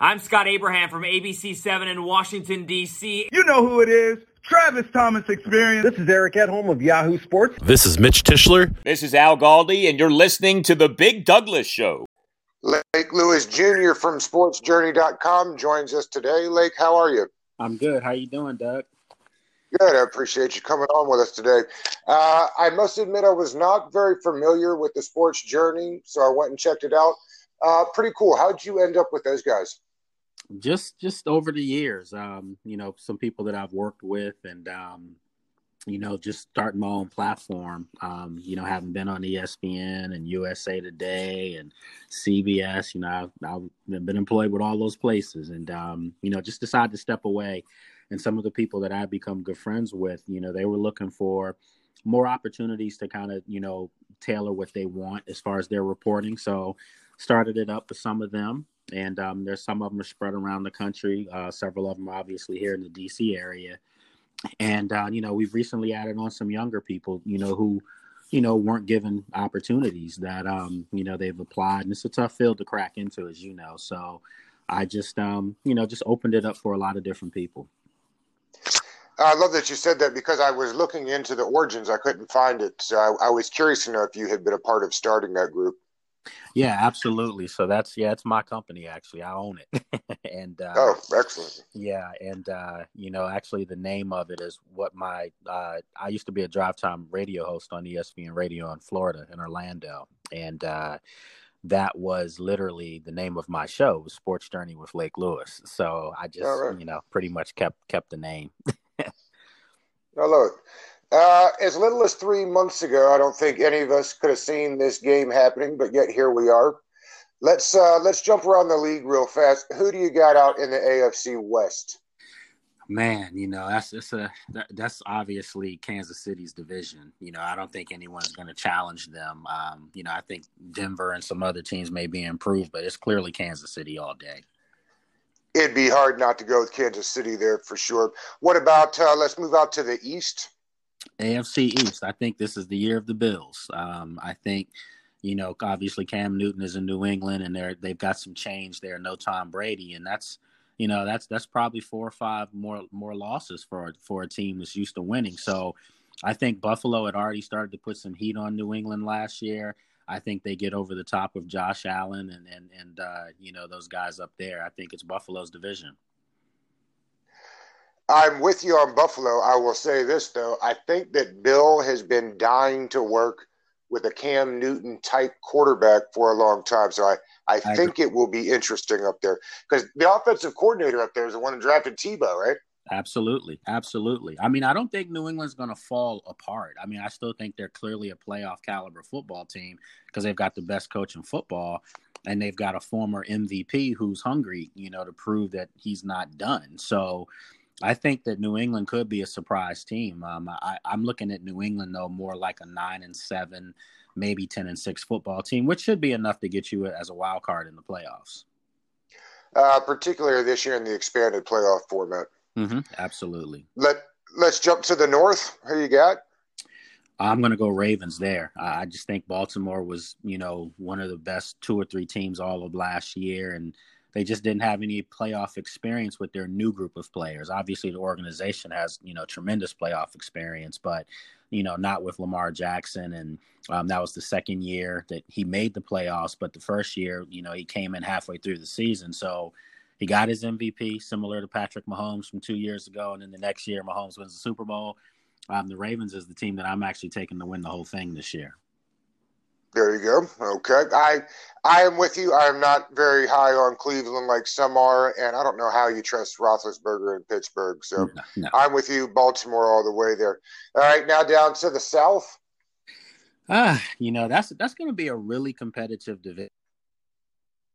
I'm Scott Abraham from ABC7 in Washington, D.C. You know who it is. Travis Thomas Experience. This is Eric Edholm of Yahoo Sports. This is Mitch Tischler. This is Al Galdi, and you're listening to The Big Douglas Show. Lake Lewis Jr. from SportsJourney.com joins us today. Lake, how are you? I'm good. How you doing, Doug? Good. I appreciate you coming on with us today. Uh, I must admit, I was not very familiar with the Sports Journey, so I went and checked it out. Uh, pretty cool. How'd you end up with those guys? Just just over the years um you know some people that i've worked with and um you know just starting my own platform um you know having been on espn and usa today and cbs you know i've, I've been employed with all those places and um you know just decided to step away. And some of the people that i've become good friends with you know they were looking for more opportunities to kind of you know tailor what they want as far as their reporting. So started it up with some of them and um, there's some of them are spread around the country. Uh, several of them are obviously here in the D.C. area, and uh, you know we've recently added on some younger people, you know who, you know weren't given opportunities that um, you know they've applied, and it's a tough field to crack into, as you know. So I just um, you know just opened it up for a lot of different people. I love that you said that because I was looking into the origins. I couldn't find it. So I, I was curious to know if you had been a part of starting that group. Yeah, absolutely. So that's yeah, it's my company actually. I own it. and uh, oh, excellent. Yeah, and uh, you know, actually, the name of it is what my uh, I used to be a drive time radio host on ESPN Radio in Florida in Orlando, and uh, that was literally the name of my show, Sports Journey with Lake Lewis. So I just right. you know pretty much kept kept the name. I love it. Uh, as little as three months ago, I don't think any of us could have seen this game happening, but yet here we are. Let's uh, let's jump around the league real fast. Who do you got out in the AFC West? Man, you know that's that's a that, that's obviously Kansas City's division. You know, I don't think anyone's going to challenge them. Um, you know, I think Denver and some other teams may be improved, but it's clearly Kansas City all day. It'd be hard not to go with Kansas City there for sure. What about? Uh, let's move out to the East. AFC East. I think this is the year of the Bills. Um, I think, you know, obviously Cam Newton is in New England, and they're they've got some change there. No Tom Brady, and that's you know that's that's probably four or five more more losses for for a team that's used to winning. So, I think Buffalo had already started to put some heat on New England last year. I think they get over the top of Josh Allen and and and uh, you know those guys up there. I think it's Buffalo's division. I'm with you on Buffalo. I will say this though, I think that Bill has been dying to work with a Cam Newton type quarterback for a long time. So I, I, I think agree. it will be interesting up there because the offensive coordinator up there is the one who drafted Tebow, right? Absolutely, absolutely. I mean, I don't think New England's going to fall apart. I mean, I still think they're clearly a playoff caliber football team because they've got the best coach in football and they've got a former MVP who's hungry, you know, to prove that he's not done. So I think that New England could be a surprise team. Um, I, am looking at New England though more like a nine and seven, maybe ten and six football team, which should be enough to get you as a wild card in the playoffs. Uh, particularly this year in the expanded playoff format. Mm-hmm, absolutely. Let Let's jump to the north. Who you got? I'm going to go Ravens there. I just think Baltimore was, you know, one of the best two or three teams all of last year, and they just didn't have any playoff experience with their new group of players. Obviously, the organization has you know tremendous playoff experience, but you know not with Lamar Jackson, and um, that was the second year that he made the playoffs. But the first year, you know, he came in halfway through the season, so he got his MVP, similar to Patrick Mahomes from two years ago, and then the next year, Mahomes wins the Super Bowl. Um, the Ravens is the team that I'm actually taking to win the whole thing this year. There you go. Okay, I I am with you. I am not very high on Cleveland like some are, and I don't know how you trust Roethlisberger in Pittsburgh. So no, no. I'm with you, Baltimore, all the way there. All right, now down to the South. Ah, you know that's that's going to be a really competitive division.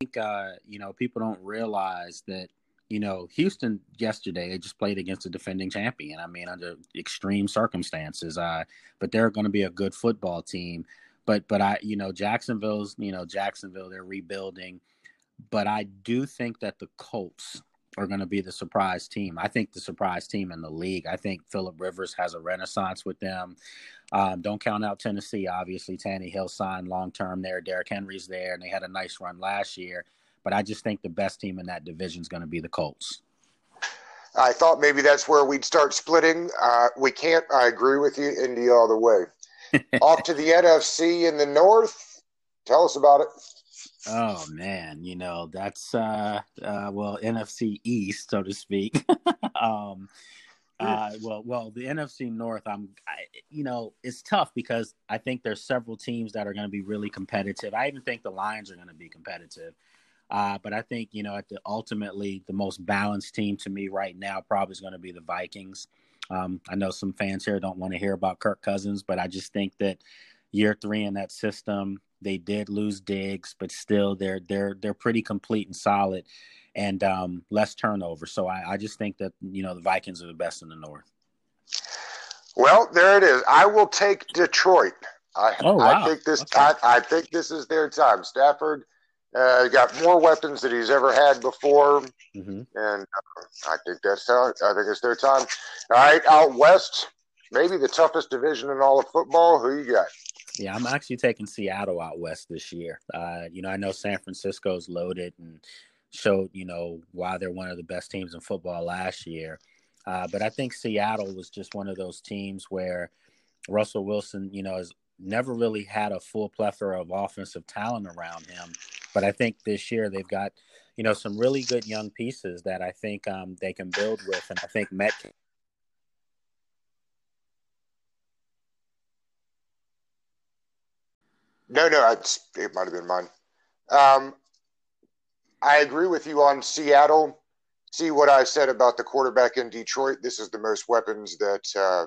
I think uh, you know people don't realize that you know Houston yesterday they just played against a defending champion. I mean under extreme circumstances, uh, but they're going to be a good football team but but I you know Jacksonville's you know Jacksonville they're rebuilding, but I do think that the Colts are going to be the surprise team. I think the surprise team in the league. I think Philip Rivers has a renaissance with them. Um, don't count out Tennessee. Obviously, Tannehill signed long term there. Derrick Henry's there, and they had a nice run last year. but I just think the best team in that division is going to be the Colts. I thought maybe that's where we'd start splitting. Uh, we can't. I agree with you, Indy, all the way. Off to the NFC in the North. Tell us about it. Oh man, you know that's uh, uh well NFC East, so to speak. um, uh, well, well, the NFC North, I'm, I, you know, it's tough because I think there's several teams that are going to be really competitive. I even think the Lions are going to be competitive. Uh, but I think you know, at the ultimately the most balanced team to me right now probably is going to be the Vikings. Um, I know some fans here don't want to hear about Kirk Cousins, but I just think that year three in that system, they did lose Diggs, but still they're they're they're pretty complete and solid, and um, less turnover. So I, I just think that you know the Vikings are the best in the North. Well, there it is. I will take Detroit. I, Oh, wow. I think this. Okay. I, I think this is their time. Stafford uh, got more weapons than he's ever had before, Mm-hmm. and uh, I think that's how. I think it's their time. All right, out west, maybe the toughest division in all of football. Who you got? Yeah, I'm actually taking Seattle out west this year. Uh, you know, I know San Francisco's loaded and showed, you know, why they're one of the best teams in football last year. Uh, but I think Seattle was just one of those teams where Russell Wilson, you know, has never really had a full plethora of offensive talent around him. But I think this year they've got, you know, some really good young pieces that I think um, they can build with. And I think Metcalf No, no, it might have been mine. Um, I agree with you on Seattle. See what I said about the quarterback in Detroit. This is the most weapons that uh,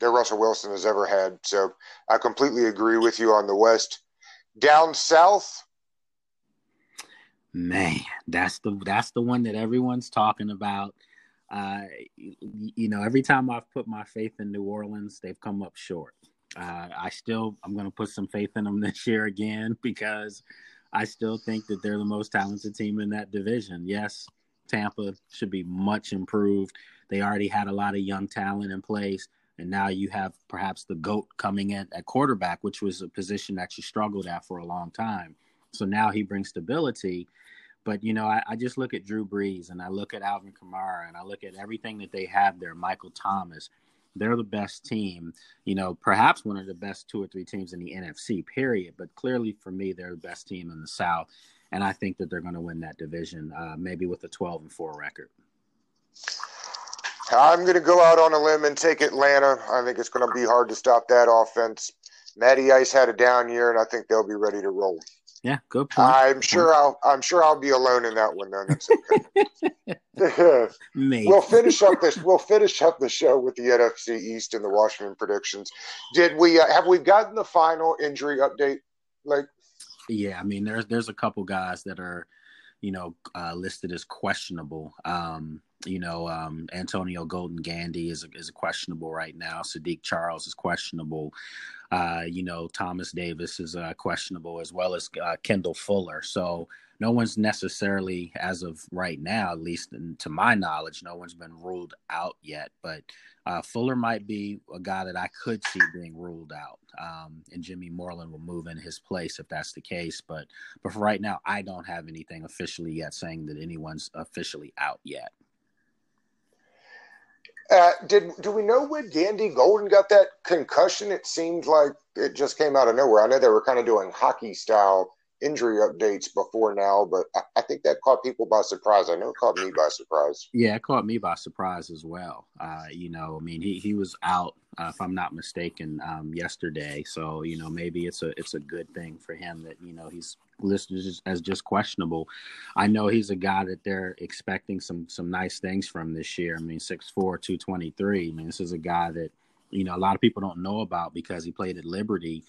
that Russell Wilson has ever had. So I completely agree with you on the West. Down south, Man, that's the that's the one that everyone's talking about. Uh, you, know, every time I've put my faith in New Orleans, they've come up short. Uh, I still I'm going to put some faith in them this year again because I still think that they're the most talented team in that division. Yes, Tampa should be much improved. They already had a lot of young talent in place, and now you have perhaps the goat coming in at quarterback, which was a position that you struggled at for a long time. So now he brings stability. But you know, I, I just look at Drew Brees and I look at Alvin Kamara and I look at everything that they have there. Michael Thomas, they're the best team. You know, perhaps one of the best two or three teams in the NFC. Period. But clearly, for me, they're the best team in the South, and I think that they're going to win that division, uh, maybe with a twelve and four record. I'm going to go out on a limb and take Atlanta. I think it's going to be hard to stop that offense. Matty Ice had a down year, and I think they'll be ready to roll. Yeah, good point. I'm sure I'll. I'm sure I'll be alone in that one. Though that's okay. Maybe. we'll finish up this. We'll finish up the show with the NFC East and the Washington predictions. Did we uh, have we gotten the final injury update? Like, Yeah, I mean, there's there's a couple guys that are, you know, uh, listed as questionable. Um, you know, um, Antonio Golden Gandy is is questionable right now. Saahdiq Charles is questionable. Uh, you know, Thomas Davis is uh, questionable as well as uh, Kendall Fuller. So no one's necessarily, as of right now, at least to my knowledge, no one's been ruled out yet. But uh, Fuller might be a guy that I could see being ruled out, um, and Jimmy Moreland will move in his place if that's the case. But but for right now, I don't have anything officially yet saying that anyone's officially out yet. Uh, did do we know when Gandy Golden got that concussion? It seemed like it just came out of nowhere. I know they were kind of doing hockey style injury updates before now, but I, I think that caught people by surprise. I know it caught me by surprise. Yeah, it caught me by surprise as well. Uh, you know, I mean, he, he was out, uh, if I'm not mistaken, um, yesterday. So you know, maybe it's a it's a good thing for him that you know he's listed as, just questionable. I know he's a guy that they're expecting some some nice things from this year. I mean, 6'4", 223. I mean, this is a guy that you know a lot of people don't know about because he played at Liberty.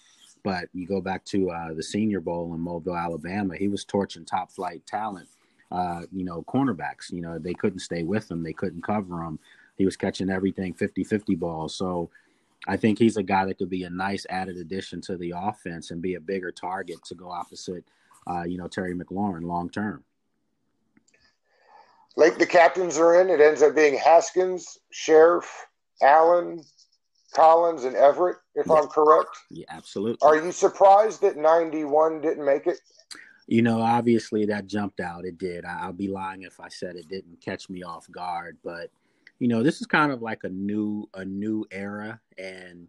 But you go back to uh, the Senior Bowl in Mobile, Alabama. He was torching top flight talent. Uh, you know, cornerbacks. You know, they couldn't stay with him. They couldn't cover him. He was catching everything 50-50 balls. So I think he's a guy that could be a nice added addition to the offense and be a bigger target to go opposite, uh, you know, Terry McLaurin long term. Like the captains are in, it ends up being Haskins, Scherff, Allen, Collins, and Everett. If Yeah. I'm correct, Yeah, absolutely. are you surprised that 91 didn't make it? You know, obviously that jumped out. It did. I, will be lying if I said it didn't catch me off guard. But you know, this is kind of like a new a new era, and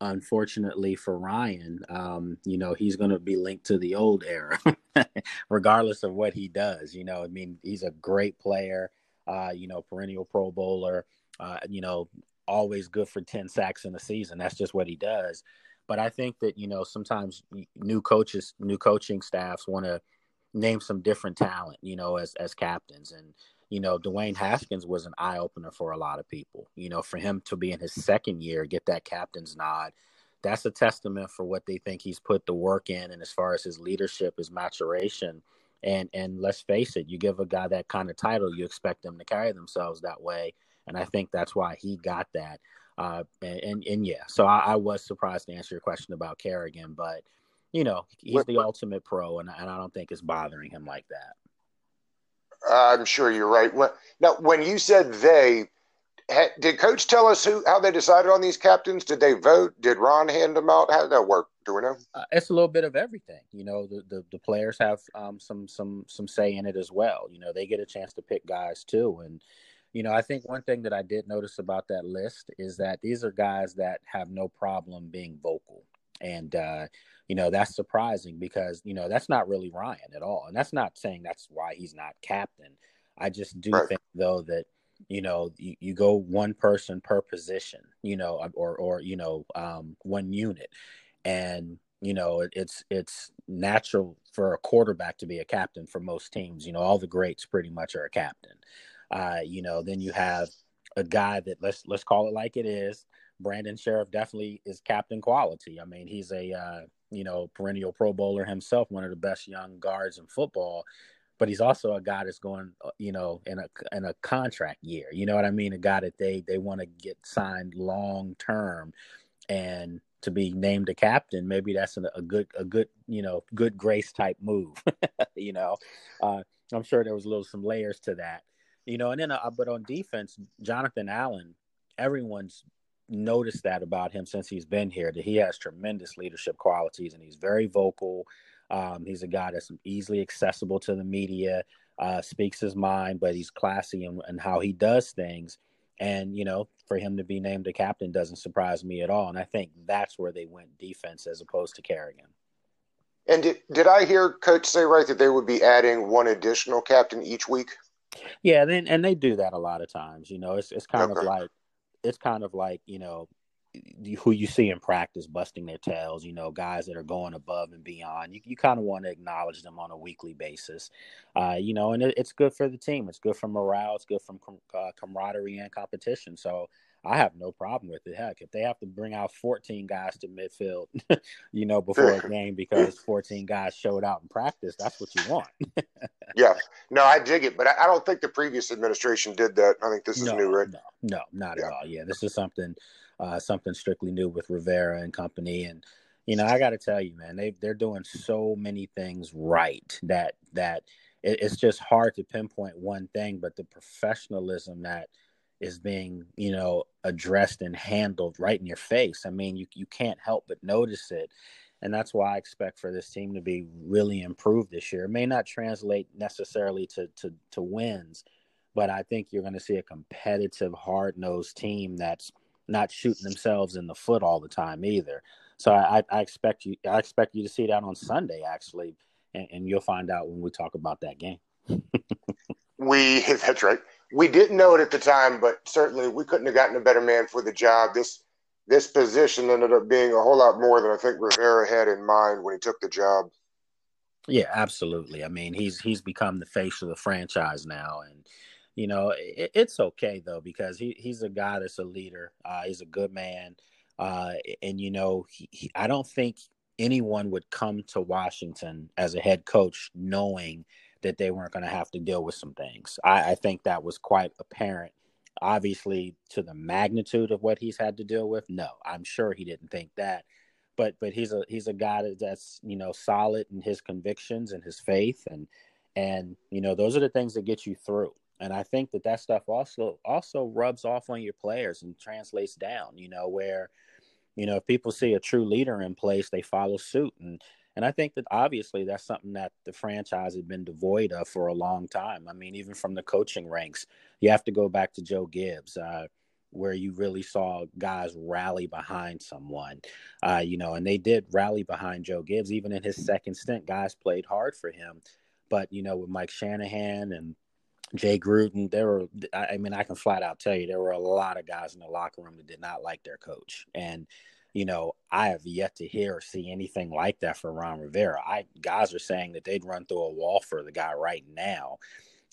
unfortunately for Ryan, um, you know, he's going to be linked to the old era, regardless of what he does. You know, I mean, he's a great player. Uh, you know, perennial Pro Bowler. Uh, you know, always good for ten sacks in a season. That's just what he does. But I think that you know sometimes new coaches, new coaching staffs want to name some different talent, you know, as as captains. And you know, Dwayne Haskins was an eye opener for a lot of people. You know, for him to be in his second year, get that captain's nod, that's a testament for what they think he's put the work in, and as far as his leadership, his maturation. And and let's face it, you give a guy that kind of title, you expect them to carry themselves that way. And I think that's why he got that. Uh, and, and, and yeah, so I, I, was surprised to answer your question about Kerrigan, but you know he's the ultimate pro, and, and I don't think it's bothering him like that. I'm sure you're right. Now, when you said they, did Coach tell us who how they decided on these captains? Did they vote? Did Ron hand them out? How did that work? Do we know? Uh, it's a little bit of everything. You know, the the, the players have um, some some some say in it as well. You know, they get a chance to pick guys too, and you know, I think one thing that I did notice about that list is that these are guys that have no problem being vocal. And, uh, you know, that's surprising because, you know, that's not really Ryan at all. And that's not saying that's why he's not captain. I just do right. think, though, that, you know, you, you, go one person per position, you know, or, or, you know, um, one unit. And, you know, it, it's, it's natural for a quarterback to be a captain for most teams. You know, all the greats pretty much are a captain. Uh, you know, then you have a guy that let's let's call it like it is. Brandon Scherff definitely is captain quality. I mean, he's a uh, you know perennial Pro Bowler himself, one of the best young guards in football. But he's also a guy that's going, uh, you know, in a in a contract year. You know what I mean? A guy that they they want to get signed long term, and to be named a captain, maybe that's a, a good a good you know good grace type move. you know, uh, I'm sure there was a little some layers to that. You know, and then uh, but on defense, Jonathan Allen, everyone's noticed that about him since he's been here that he has tremendous leadership qualities and he's very vocal. Um, he's a guy that's easily accessible to the media, uh, speaks his mind, but he's classy in how he does things. And you know, for him to be named a captain doesn't surprise me at all. And I think that's where they went defense as opposed to Kerrigan. And did, did I hear Coach say right that they would be adding one additional captain each week? Yeah, then and they do that a lot of times. You know, it's it's kind okay. of like it's kind of like you know who you see in practice busting their tails, you know, guys that are going above and beyond. You, you kind of want to acknowledge them on a weekly basis, uh, you know, and it, it's good for the team. It's good for morale. It's good from uh, camaraderie and competition. So I have no problem with it. Heck, if they have to bring out 14 guys to midfield, you know, before a game because 14 guys showed out in practice, that's what you want. yeah, no, I dig it, but I, don't think the previous administration did that. I think this is no, new, right? No, no, not yeah. at all. Yeah, this is something, uh, something strictly new with Rivera and company, and you know, I got to tell you, man, they they're doing so many things right that that it, it's just hard to pinpoint one thing, but the professionalism that is being you know addressed and handled right in your face. I mean you, you can't help but notice it. And that's why i expect for this team to be really improved this year. It may not translate necessarily to to, to wins but i think you're going to see a competitive hard-nosed team that's not shooting themselves in the foot all the time either. So i, I expect you i expect you to see that on sunday actually and, and you'll find out when we talk about that game. We that's right we didn't know it at the time, but certainly we couldn't have gotten a better man for the job. This this position ended up being a whole lot more than I think Rivera had in mind when he took the job. Yeah, absolutely. I mean, he's he's become the face of the franchise now, and you know it, it's okay though because he he's a guy that's a leader. Uh, he's a good man, uh, and you know he, he, I don't think anyone would come to Washington as a head coach knowing that they weren't going to have to deal with some things. I, I think that was quite apparent. Obviously, to the magnitude of what he's had to deal with, no, I'm sure he didn't think that. But but he's a he's a guy that's you know solid in his convictions and his faith, and and you know those are the things that get you through. And I think that that stuff also also rubs off on your players and translates down. You know where you know if people see a true leader in place, they follow suit and And I think that obviously that's something that the franchise had been devoid of for a long time. I mean, even from the coaching ranks, you have to go back to Joe Gibbs. Uh, where you really saw guys rally behind someone, uh, you know, and they did rally behind Joe Gibbs. Even in his second stint, guys played hard for him. But you know, with Mike Shanahan and Jay Gruden, there were, I mean, I can flat out tell you, there were a lot of guys in the locker room that did not like their coach. And, you know, I have yet to hear or see anything like that for Ron Rivera. I guys are saying that they'd run through a wall for the guy right now.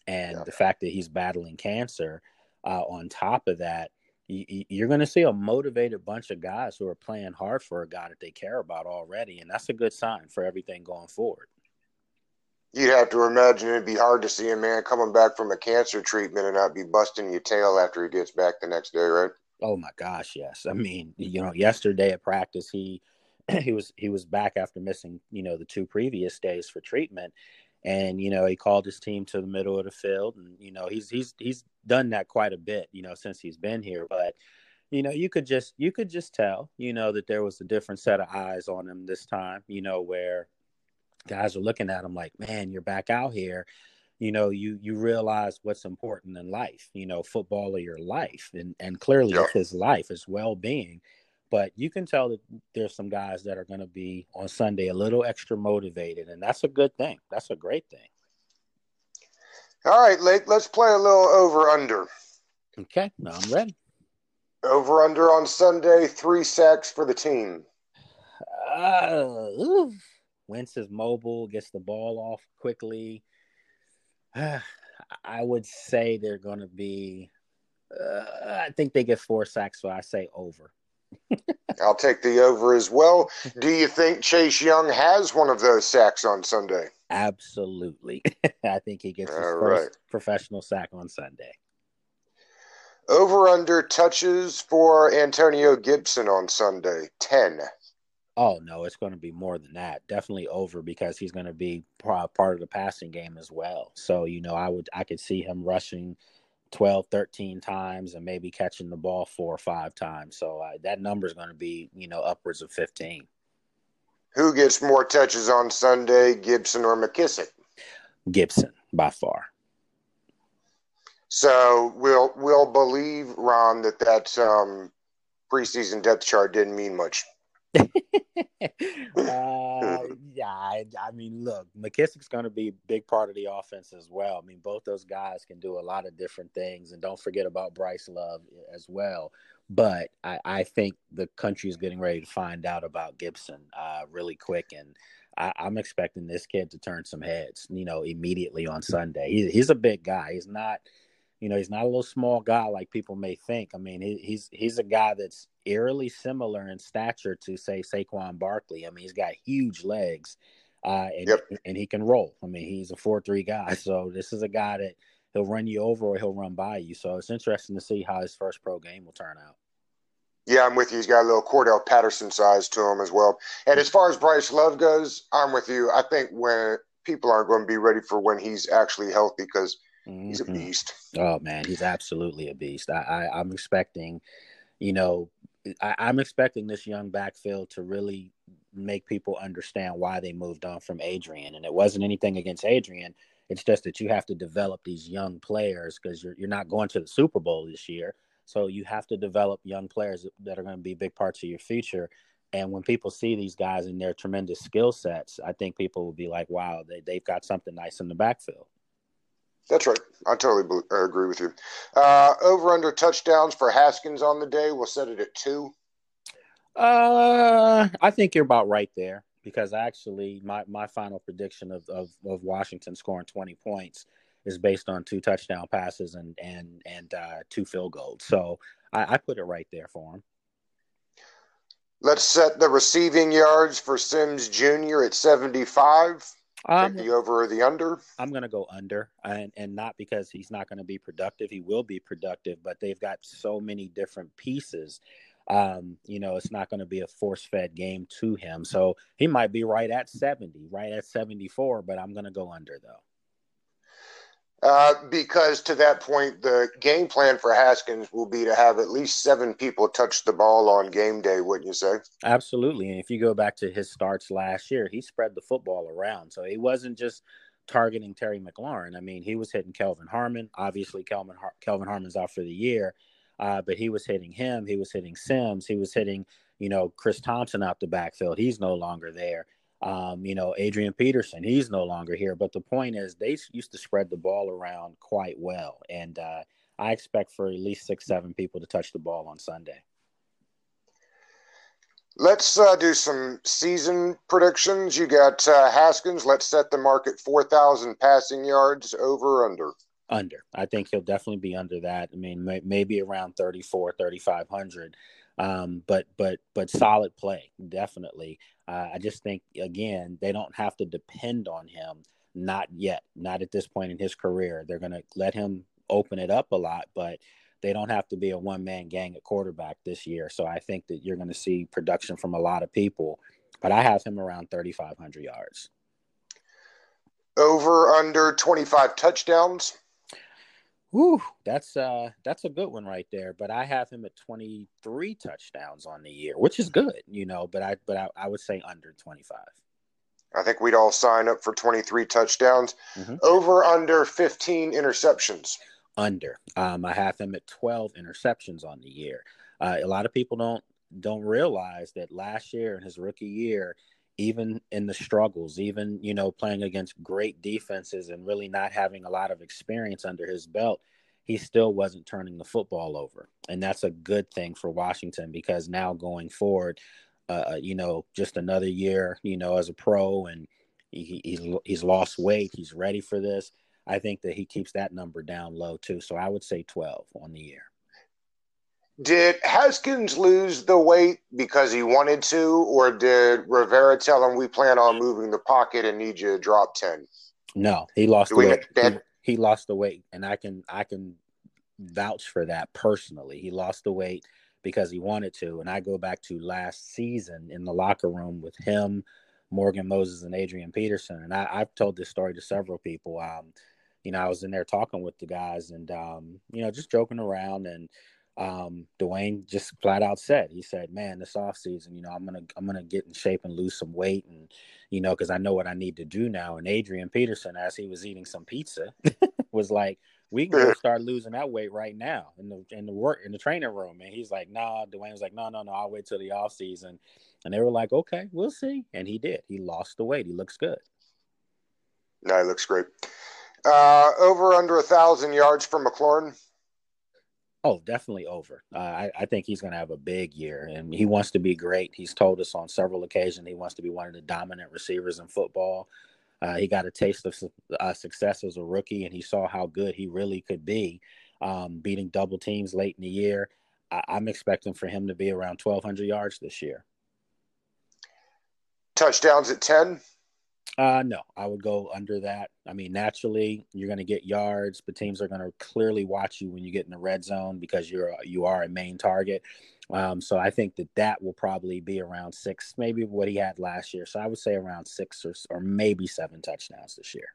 And yeah. the fact that he's battling cancer uh, on top of that, you're going to see a motivated bunch of guys who are playing hard for a guy that they care about already. And that's a good sign for everything going forward you'd have to imagine it'd be hard to see a man coming back from a cancer treatment and not be busting your tail after he gets back the next day, right? Oh my gosh, yes. I mean, you know, yesterday at practice, he he was he was back after missing, you know, the two previous days for treatment, and you know, he called his team to the middle of the field, and you know, he's he's he's done that quite a bit, you know, since he's been here, but you know you could just you could just tell you know that there was a different set of eyes on him this time you know where guys are looking at him like, man, you're back out here. You know, you you realize what's important in life. You know, football or your life, and and clearly yeah. it's his life, his well being. But you can tell that there's some guys that are going to be on Sunday a little extra motivated, and that's a good thing. That's a great thing. All right, Lake, let's play a little over under. Okay, now I'm ready. Over under on Sunday, three sacks for the team. Uh, Wentz is mobile, gets the ball off quickly. I would say they're going to be. Uh, I think they get four sacks, so I say over. I'll take the over as well. Do you think Chase Young has one of those sacks on Sunday? Absolutely. I think he gets his All first right. professional sack on Sunday. Over under touches for Antonio Gibson on Sunday 10. Oh no, it's going to be more than that. Definitely over because he's going to be part of the passing game as well. So, you know, I would I could see him rushing 12, 13 times and maybe catching the ball four or five times. So, uh, that number is going to be, you know, upwards of 15. Who gets more touches on Sunday, Gibson or McKissic? Gibson by far. So, we'll we'll believe Ron that that um, preseason depth chart didn't mean much. uh, yeah, I, I, mean, look, McKissic's going to be a big part of the offense as well. I mean, both those guys can do a lot of different things, and don't forget about Bryce Love as well. But I, I think the country is getting ready to find out about Gibson uh, really quick, and I, am expecting this kid to turn some heads, you know, immediately on Sunday. He, he's a big guy. He's not you know, he's not a little small guy like people may think. I mean, he, he's he's a guy that's eerily similar in stature to say Saquon Barkley. I mean, he's got huge legs, uh, and yep. and he can roll. I mean, he's a four three guy. So this is a guy that he'll run you over or he'll run by you. So it's interesting to see how his first pro game will turn out. Yeah, I'm with you. He's got a little Cordarrelle Patterson size to him as well. And as far as Bryce Love goes, I'm with you. I think when people aren't going to be ready for when he's actually healthy because Mm-hmm. He's a mm-hmm. beast. Oh man, he's absolutely a beast. I, I am expecting, you know, I, I'm expecting this young backfield to really make people understand why they moved on from Adrian. And it wasn't anything against Adrian. It's just that you have to develop these young players because you're you're not going to the Super Bowl this year. So you have to develop young players that are going to be big parts of your future. And when people see these guys and their tremendous skill sets, I think people will be like, wow, they, they've got something nice in the backfield. That's right. I totally uh, agree with you. Uh, over under touchdowns for Haskins on the day. We'll set it at two. Uh, I think you're about right there because actually, my, my final prediction of, of, of Washington scoring 20 points is based on two touchdown passes and and and uh, two field goals. So I, I put it right there for him. Let's set the receiving yards for Sims Jr. at 75. Um, the over or the under? I'm going to go under, and and not because he's not going to be productive. He will be productive, but they've got so many different pieces. Um, you know, it's not going to be a force-fed game to him. So he might be right at 70, right at 74, but I'm going to go under though. Uh, because to that point, the game plan for Haskins will be to have at least seven people touch the ball on game day, wouldn't you say? Absolutely. And if you go back to his starts last year, he spread the football around. So he wasn't just targeting Terry McLaurin. I mean, he was hitting Kelvin Harmon. Obviously, Kelvin, Har- Kelvin Harmon's out for the year, uh, but he was hitting him. He was hitting Sims. He was hitting, you know, Chris Thompson out the backfield. He's no longer there. Um, you know, Adrian Peterson, he's no longer here. But the point is, they used to spread the ball around quite well. And uh, I expect for at least six, seven people to touch the ball on Sunday. Let's uh, do some season predictions. You got uh, Haskins. Let's set the market 4,000 passing yards over under. Under. I think he'll definitely be under that. I mean, may, maybe around 34, 3,500. Um, but but but solid play, definitely. Uh, I just think again they don't have to depend on him. Not yet, not at this point in his career. They're going to let him open it up a lot, but they don't have to be a one man gang at quarterback this year. So I think that you're going to see production from a lot of people. But I have him around 3,500 yards. Over under 25 touchdowns. Whew, that's uh that's a good one right there. But I have him at 23 touchdowns on the year, which is good, you know. But I but I, I would say under 25. I think we'd all sign up for 23 touchdowns. Mm-hmm. Over under 15 interceptions. Under. Um, I have him at 12 interceptions on the year. Uh, a lot of people don't don't realize that last year in his rookie year, even in the struggles, even you know playing against great defenses and really not having a lot of experience under his belt, he still wasn't turning the football over, and that's a good thing for Washington because now going forward, uh, you know, just another year, you know, as a pro, and he, he's he's lost weight, he's ready for this. I think that he keeps that number down low too. So I would say twelve on the year. Did Haskins lose the weight because he wanted to, or did Rivera tell him we plan on moving the pocket and need you to drop ten? No, he lost the weight. He, he, lost the weight, and I can I can vouch for that personally. He lost the weight because he wanted to, and I go back to last season in the locker room with him, Morgan Moses, and Adrian Peterson, and I, have told this story to several people. Um, you know, I was in there talking with the guys, and um, you know, just joking around and um, Dwayne just flat out said, he said, man, this off season, you know, I'm going to, I'm going to get in shape and lose some weight. And, you know, cause I know what I need to do now. And Adrian Peterson, as he was eating some pizza was like, we can start losing that weight right now in the, in the work, in the training room. And he's like, nah, Dwayne was like, no, no, no, I'll wait till the off season. And they were like, okay, we'll see. And he did, he lost the weight. He looks good. No, he looks great. Uh, over under a thousand yards from McLaurin. Oh, definitely over. Uh, I, I, think he's going to have a big year, and he wants to be great. He's told us on several occasions he wants to be one of the dominant receivers in football. Uh, he got a taste of uh, success as a rookie, and he saw how good he really could be, um, beating double teams late in the year. I, I'm expecting for him to be around 1,200 yards this year. Touchdowns at 10? Uh, no, I would go under that. I mean, naturally, you're going to get yards, but teams are going to clearly watch you when you get in the red zone because you're you are a main target. Um, so I think that that will probably be around six, maybe what he had last year. So I would say around six or, or maybe seven touchdowns this year.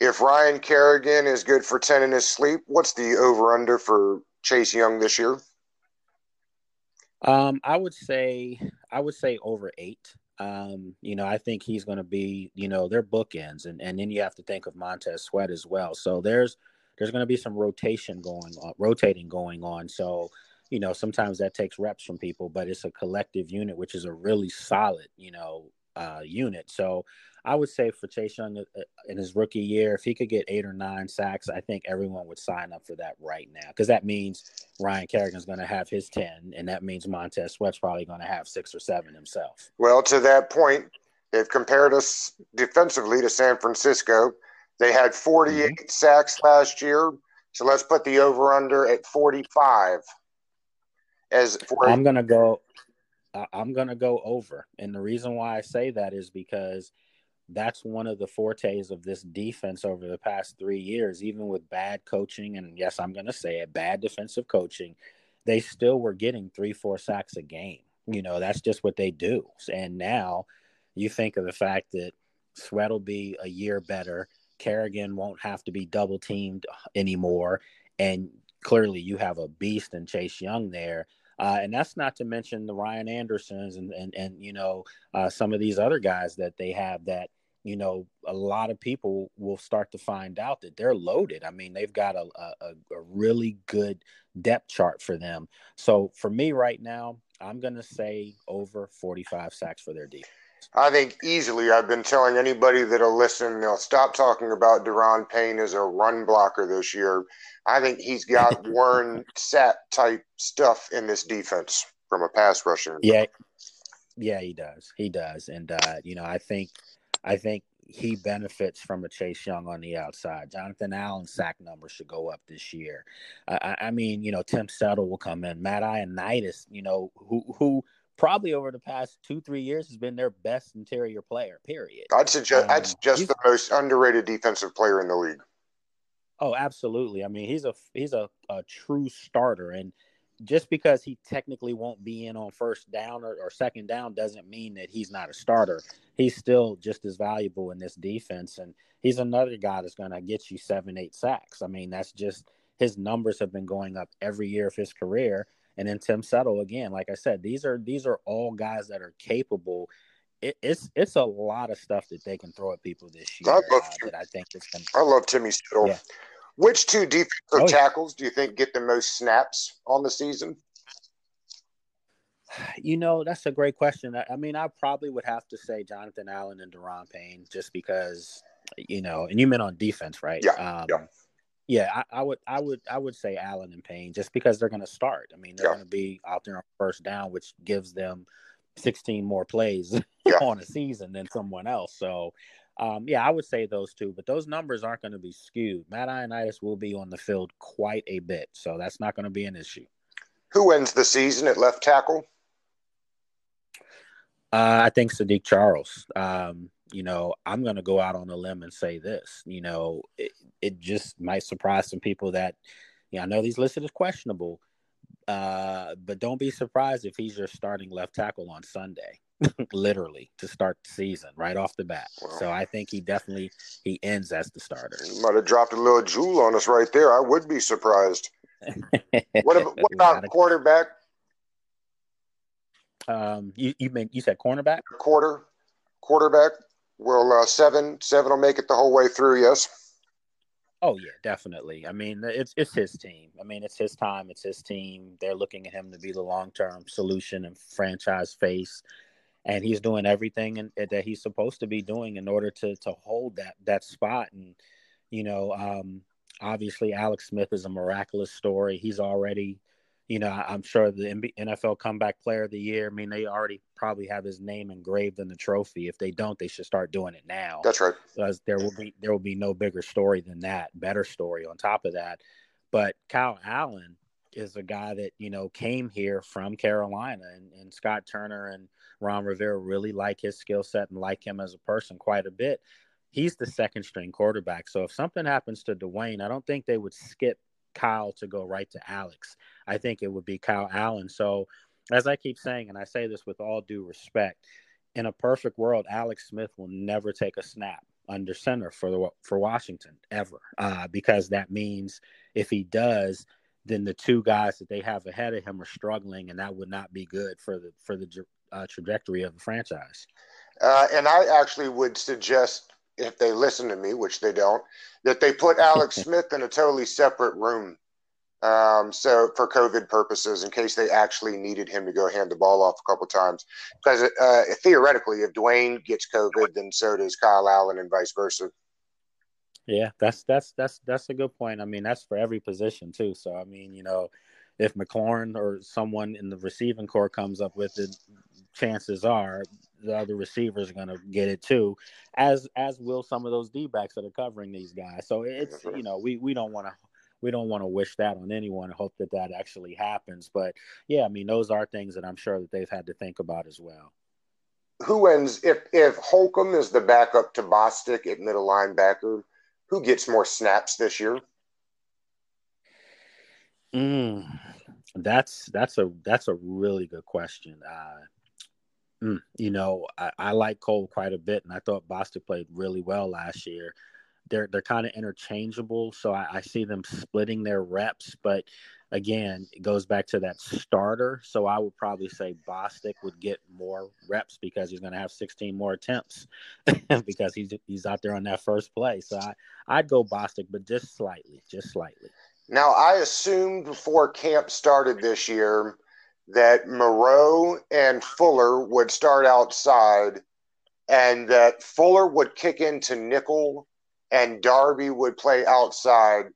If Ryan Kerrigan is good for 10 in his sleep, what's the over under for Chase Young this year? Um, I would say I would say over eight. Um, you know, I think he's going to be, you know, they're bookends, and and then you have to think of Montez Sweat as well. So there's there's going to be some rotation going on, rotating going on. So you know, sometimes that takes reps from people, but it's a collective unit, which is a really solid, you know, uh, unit. So I would say for Chase Young uh, in his rookie year, if he could get eight or nine sacks, I think everyone would sign up for that right now because that means Ryan Kerrigan's going to have his 10, and that means Montez Sweat's probably going to have six or seven himself. Well, to that point, they've compared us defensively to San Francisco. They had 48 mm-hmm. sacks last year. So let's put the over under at 45. As for I'm going to go I'm going to go over. And the reason why I say that is because – that's one of the fortes of this defense over the past three years, even with bad coaching. And yes, I'm going to say it bad defensive coaching. They still were getting three, four sacks a game. You know, that's just what they do. And now you think of the fact that Sweat will be a year better. Kerrigan won't have to be double teamed anymore, and clearly you have a beast in Chase Young there. Uh, and that's not to mention the Ryan Andersons and and and you know uh, some of these other guys that they have that you know a lot of people will start to find out that they're loaded. I mean they've got a a, a really good depth chart for them. So for me right now, I'm going to say over 45 sacks for their defense. I think easily. I've been telling anybody that'll listen, they'll stop talking about Daron Payne as a run blocker this year. I think he's got Warren Sapp type stuff in this defense from a pass rusher. Yeah, yeah, he does. He does, and uh, you know, I think, I think he benefits from a Chase Young on the outside. Jonathan Allen's sack number should go up this year. I, I mean, you know, Tim Settle will come in. Matt Ioannidis, you know, who who probably over the past two three years has been their best interior player. Period. I'd suggest um, I'd suggest the most underrated defensive player in the league. Oh, absolutely. I mean, he's a he's a, a true starter, and just because he technically won't be in on first down or, or, second down doesn't mean that he's not a starter. He's still just as valuable in this defense, and he's another guy that's going to get you seven, eight sacks. I mean, that's just his numbers have been going up every year of his career. And then Tim Settle again, like I said, these are these are all guys that are capable. It, it's it's a lot of stuff that they can throw at people this year. I love, uh, that I think it's going. I love Timmy Settle. Yeah. Which two defensive oh, tackles do you think get the most snaps on the season? You know, that's a great question. I, mean, I probably would have to say Jonathan Allen and Daron Payne, just because, you know, and you meant on defense, right? Yeah. Um, yeah. Yeah, I, I, would, I would, I would say Allen and Payne, just because they're going to start. I mean, they're yeah. going to be out there on first down, which gives them 16 more plays yeah. on a season than someone else. So, um, yeah, I would say those two, but those numbers aren't going to be skewed. Matt Ioannidis will be on the field quite a bit, so that's not going to be an issue. Who ends the season at left tackle? Uh, I think Saahdiq Charles. Um, you know, I'm going to go out on a limb and say this. You know, it, it just might surprise some people that, yeah, I know these listed as questionable, uh, but don't be surprised if he's your starting left tackle on Sunday. literally to start the season right off the bat. Wow. So I think he definitely he ends as the starter. You might have dropped a little jewel on us right there. I would be surprised. what, about, what about quarterback? Um, you you mean you said cornerback? Quarter, quarterback. Will uh, seven seven will make it the whole way through? Yes. Oh yeah, definitely. I mean, it's it's his team. I mean, it's his time. It's his team. They're looking at him to be the long term solution and franchise face and he's doing everything in, that he's supposed to be doing in order to to hold that that spot. And you know, um, obviously, Alex Smith is a miraculous story. He's already, you know, I'm sure the NFL Comeback Player of the Year. I mean, they already probably have his name engraved in the trophy. If they don't, they should start doing it now. That's right. Because there will be there will be no bigger story than that. Better story on top of that. But Kyle Allen is a guy that you know came here from Carolina, and, and Scott Turner and Ron Rivera really like his skill set and like him as a person quite a bit. He's the second string quarterback. So if something happens to Dwayne, I don't think they would skip Kyle to go right to Alex. I think it would be Kyle Allen. So as I keep saying, and I say this with all due respect, in a perfect world, Alex Smith will never take a snap under center for the for Washington ever, uh, because that means if he does, then the two guys that they have ahead of him are struggling, and that would not be good for the for the uh, trajectory of the franchise. Uh, and I actually would suggest, if they listen to me, which they don't, that they put Alex Smith in a totally separate room. Um, so for COVID purposes, in case they actually needed him to go hand the ball off a couple times, because uh, theoretically, if Dwayne gets COVID, then so does Kyle Allen, and vice versa. Yeah, that's that's that's that's a good point. I mean, that's for every position too. So I mean, you know, if McLaurin or someone in the receiving corps comes up with it, chances are the other receivers are going to get it too, as as will some of those D backs that are covering these guys. So it's you know we we don't want to we don't want to wish that on anyone and hope that that actually happens. But yeah, I mean those are things that I'm sure that they've had to think about as well. Who ends if if Holcomb is the backup to Bostic at middle linebacker? Who gets more snaps this year? Mm, that's that's a that's a really good question. Uh, Mm, you know, I, I, like Cole quite a bit, and I thought Bostic played really well last year. They're they're kind of interchangeable. So I, I, see them splitting their reps, but again, it goes back to that starter. So I would probably say Bostic would get more reps because he's going to have 16 more attempts because he's he's out there on that first play. So I I'd go Bostic, but just slightly, just slightly. Now I assumed before camp started this year that Moreau and Fuller would start outside and that Fuller would kick into nickel and Darby would play outside.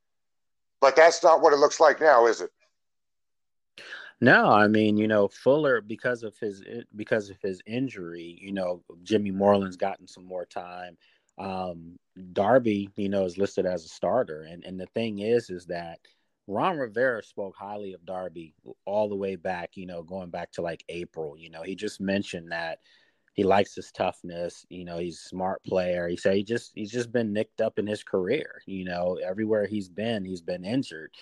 But that's not what it looks like now, is it? No, I mean, you know, Fuller because of his because of his injury, you know, Jimmy Moreland's gotten some more time. Um, Darby, you know, is listed as a starter, and and the thing is, is that Ron Rivera spoke highly of Darby all the way back, you know, going back to like April. You know, he just mentioned that he likes his toughness. You know, he's a smart player. He said he just he's just been nicked up in his career. You know, everywhere he's been, he's been injured,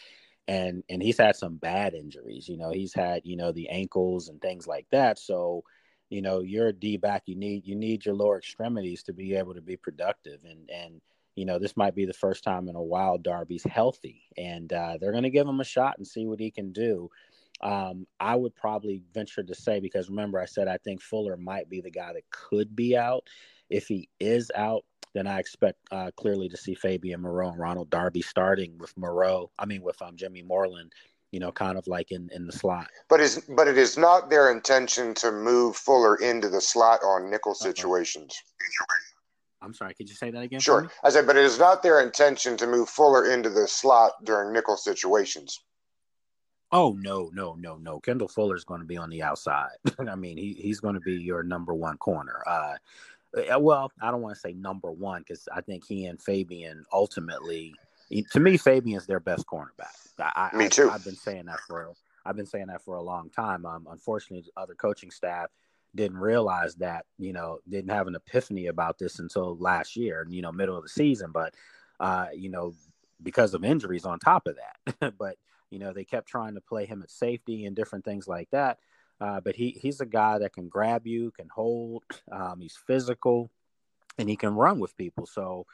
and and he's had some bad injuries. You know, he's had you know the ankles and things like that. So, you know, you're a D back. You need you need your lower extremities to be able to be productive, and and you know this might be the first time in a while Darby's healthy, and uh, they're going to give him a shot and see what he can do. Um, I would probably venture to say because remember I said I think Fuller might be the guy that could be out. If he is out, then I expect uh, clearly to see Fabian Moreau and Ronald Darby starting with Moreau. I mean with um, Jimmy Moreland, you know, kind of like in in the slot. But is but it is not their intention to move Fuller into the slot on nickel situations. I'm sorry, could you say that again? Sure. I said, but it is not their intention to move Fuller into the slot during nickel situations. Oh no, no, no, no. Kendall Fuller is going to be on the outside. I mean, he, he's going to be your number one corner. Uh, uh well, I don't want to say number one because I think he and Fabian ultimately, to me, Fabian's their best cornerback. I, me too. I, have been saying that for I've been saying that for a long time. Um, unfortunately, other coaching staff didn't realize that. You know, didn't have an epiphany about this until last year. You know, middle of the season, but uh, you know, because of injuries on top of that. but you know, they kept trying to play him at safety and different things like that. Uh, but he he's a guy that can grab you, can hold. Um, he's physical, and he can run with people. So,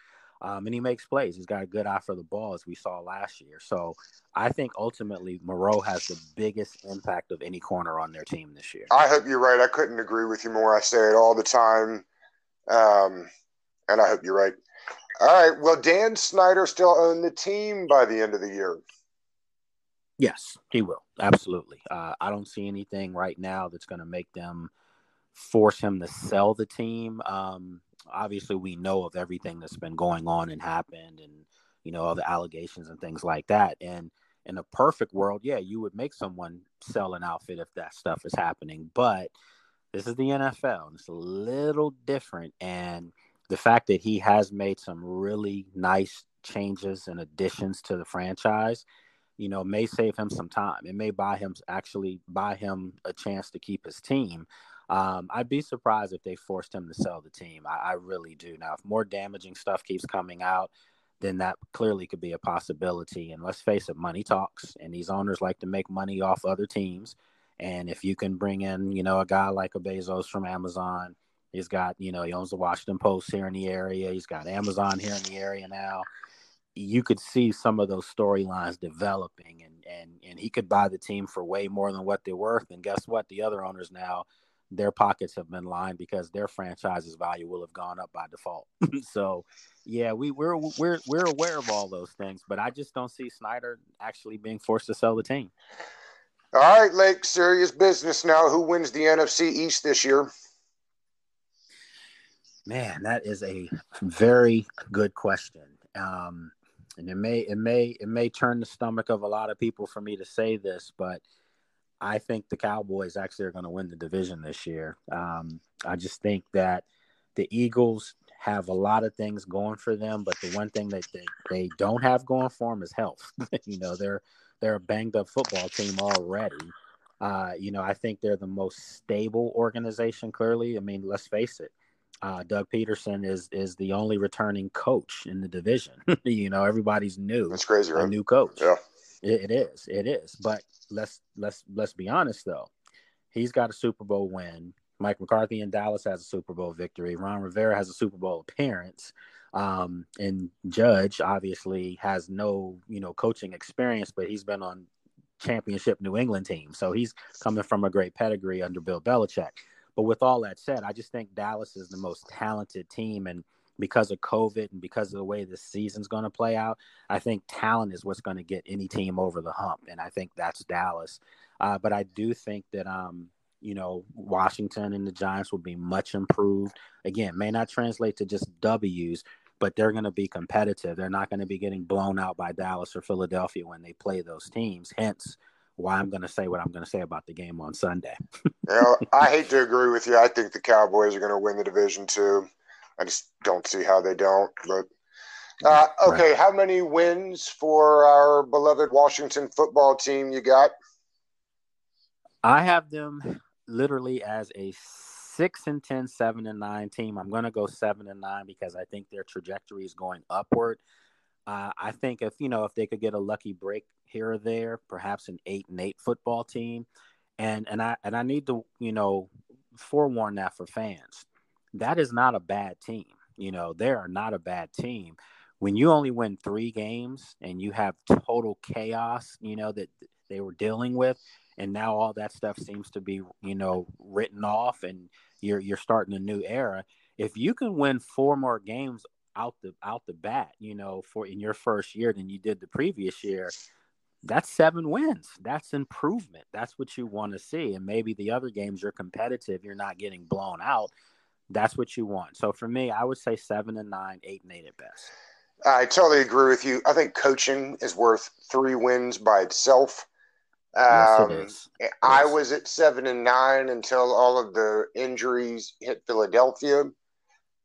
um, and he makes plays. He's got a good eye for the ball, as we saw last year. So, I think ultimately Moreau has the biggest impact of any corner on their team this year. I hope you're right. I couldn't agree with you more. I say it all the time, um, and I hope you're right. All right. Will Dan Snyder still own the team by the end of the year? Yes, he will. Absolutely. Uh, I don't see anything right now that's going to make them force him to sell the team. Um, obviously, we know of everything that's been going on and happened, and you know all the allegations and things like that. And in a perfect world, yeah, you would make someone sell an outfit if that stuff is happening. But this is the NFL, and it's a little different. And the fact that he has made some really nice changes and additions to the franchise you know, may save him some time. It may buy him actually buy him a chance to keep his team. Um, I'd be surprised if they forced him to sell the team. I, I really do. Now, if more damaging stuff keeps coming out, then that clearly could be a possibility. And let's face it, money talks, and these owners like to make money off other teams. And if you can bring in, you know, a guy like a Bezos from Amazon, he's got, you know, he owns the Washington Post here in the area. He's got Amazon here in the area now you could see some of those storylines developing and and and he could buy the team for way more than what they're worth and guess what? The other owners now their pockets have been lined because their franchise's value will have gone up by default. So yeah we we're we're we're aware of all those things but i just don't see snyder actually being forced to sell the team. All right lake serious business now. Who wins the nfc east this year? Man that is a very good question. Um and it may it may it may turn the stomach of a lot of people for me to say this, but I think the Cowboys actually are going to win the division this year. Um, I just think that the Eagles have a lot of things going for them, but the one thing that they, they don't have going for them is health. you know, they're they're a banged up football team already. Uh, you know, I think they're the most stable organization. Clearly, I mean, let's face it uh, Doug Pederson is is the only returning coach in the division. you know, everybody's new. That's crazy, right? A new coach. Yeah, it, it is. It is. But let's let's let's be honest though. He's got a Super Bowl win Mike McCarthy in Dallas has a Super Bowl victory. Ron Rivera has a Super Bowl appearance. Um, and Judge obviously has no, you know, coaching experience, but he's been on championship New England teams. So he's coming from a great pedigree under Bill Belichick. But with all that said, I just think Dallas is the most talented team. And because of COVID and because of the way this season's going to play out, I think talent is what's going to get any team over the hump. And I think that's Dallas. Uh, but I do think that, um, you know, Washington and the Giants will be much improved. Again, may not translate to just W's, but they're going to be competitive. They're not going to be getting blown out by Dallas or Philadelphia when they play those teams. Hence, why I'm going to say what I'm going to say about the game on Sunday. you know, I hate to agree with you. I think the Cowboys are going to win the division too. I just don't see how they don't. But uh, okay, right. how many wins for our beloved Washington football team you got? I have them literally as a six and 10, seven and nine team. I'm going to go seven and nine because I think their trajectory is going upward. Uh, I think if you know if they could get a lucky break here or there, perhaps an eight and eight football team, and and I and I need to you know forewarn that for fans, that is not a bad team. You know they are not a bad team. When you only win three games and you have total chaos, you know that they were dealing with, and now all that stuff seems to be you know written off and you're you're starting a new era if you can win four more games out the out the bat you know for in your first year than you did the previous year that's seven wins. That's improvement. That's what you want to see. And maybe the other games you're competitive you're not getting blown out. That's what you want. So for me i would say seven and nine eight and eight at best. I totally agree with you. I think coaching is worth three wins by itself. Um, yes, I was at seven and nine until all of the injuries hit Philadelphia.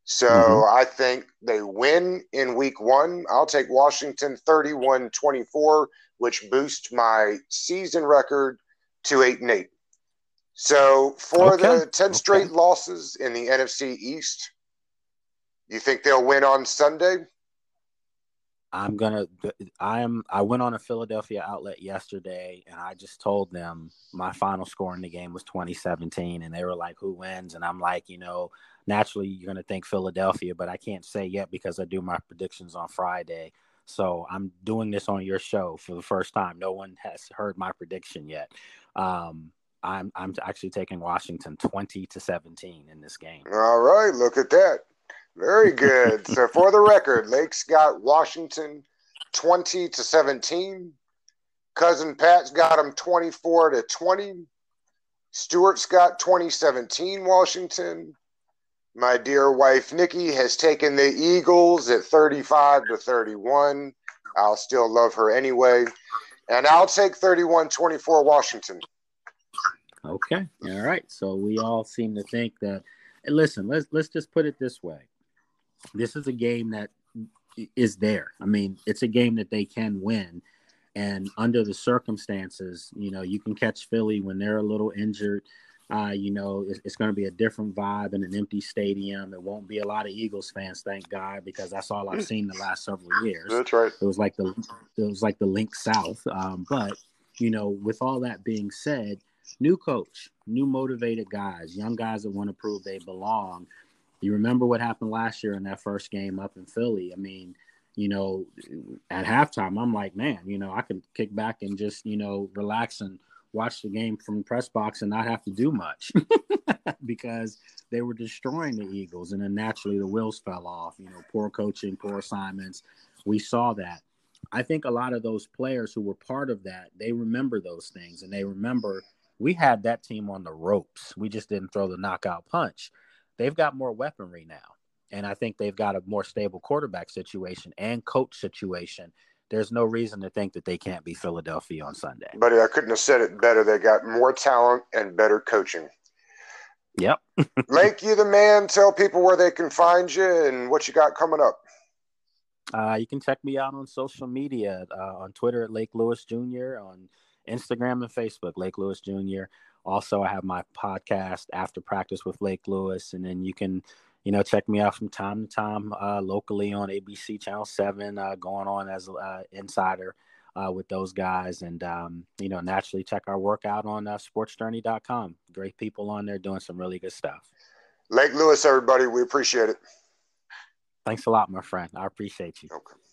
So mm-hmm. I think they win in week one. I'll take Washington 31 24, which boosts my season record to eight and eight. So for okay. the 10 straight okay. losses in the NFC East, you think they'll win on Sunday? I'm gonna. I am. I went on a Philadelphia outlet yesterday, and I just told them my final score in the game was 2017, and they were like, "Who wins?" And I'm like, you know, naturally you're gonna think Philadelphia, but I can't say yet because I do my predictions on Friday. So I'm doing this on your show for the first time. No one has heard my prediction yet. Um, I'm I'm actually taking Washington 20 to 17 in this game. All right, look at that. Very good. so for the record, Lake's got Washington 20 to 17. Cousin Pat's got him 24 to 20. Stewart's got 2017 Washington. My dear wife Nikki has taken the Eagles at 35 to 31. I'll still love her anyway. And I'll take 31 24 Washington. Okay. All right. So we all seem to think that listen, let's let's just put it this way this is a game that is there. I mean, it's a game that they can win. And under the circumstances, you know, you can catch Philly when they're a little injured. Uh, you know, it's, it's going to be a different vibe in an empty stadium. It won't be a lot of Eagles fans, thank God, because that's all I've seen the last several years. That's right. It was like the it was like the Linc South. Um, but you know, with all that being said, new coach, new motivated guys, young guys that want to prove they belong. You remember what happened last year in that first game up in Philly? I mean, you know, at halftime, I'm like, man, you know, I can kick back and just, you know, relax and watch the game from the press box and not have to do much because they were destroying the Eagles. And then naturally the wheels fell off, you know, poor coaching, poor assignments. We saw that. I think a lot of those players who were part of that, they remember those things and they remember we had that team on the ropes. We just didn't throw the knockout punch they've got more weaponry now. And I think they've got a more stable quarterback situation and coach situation. There's no reason to think that they can't be Philadelphia on Sunday. Buddy, I couldn't have said it better. They got more talent and better coaching. Yep. Lake, you the man. Tell people where they can find you and what you got coming up. Uh, you can check me out on social media uh, on Twitter at Lake Lewis Jr., on Instagram and Facebook, Lake Lewis Jr. Also, I have my podcast after practice with Lake Lewis, and then you can, you know, check me out from time to time uh, locally on ABC Channel Seven, uh, going on as an uh, insider uh, with those guys. And, um, you know, naturally check our work out on uh, sportsjourney.com. Great people on there doing some really good stuff. Lake Lewis, everybody, we appreciate it. Thanks a lot, my friend. I appreciate you. Okay.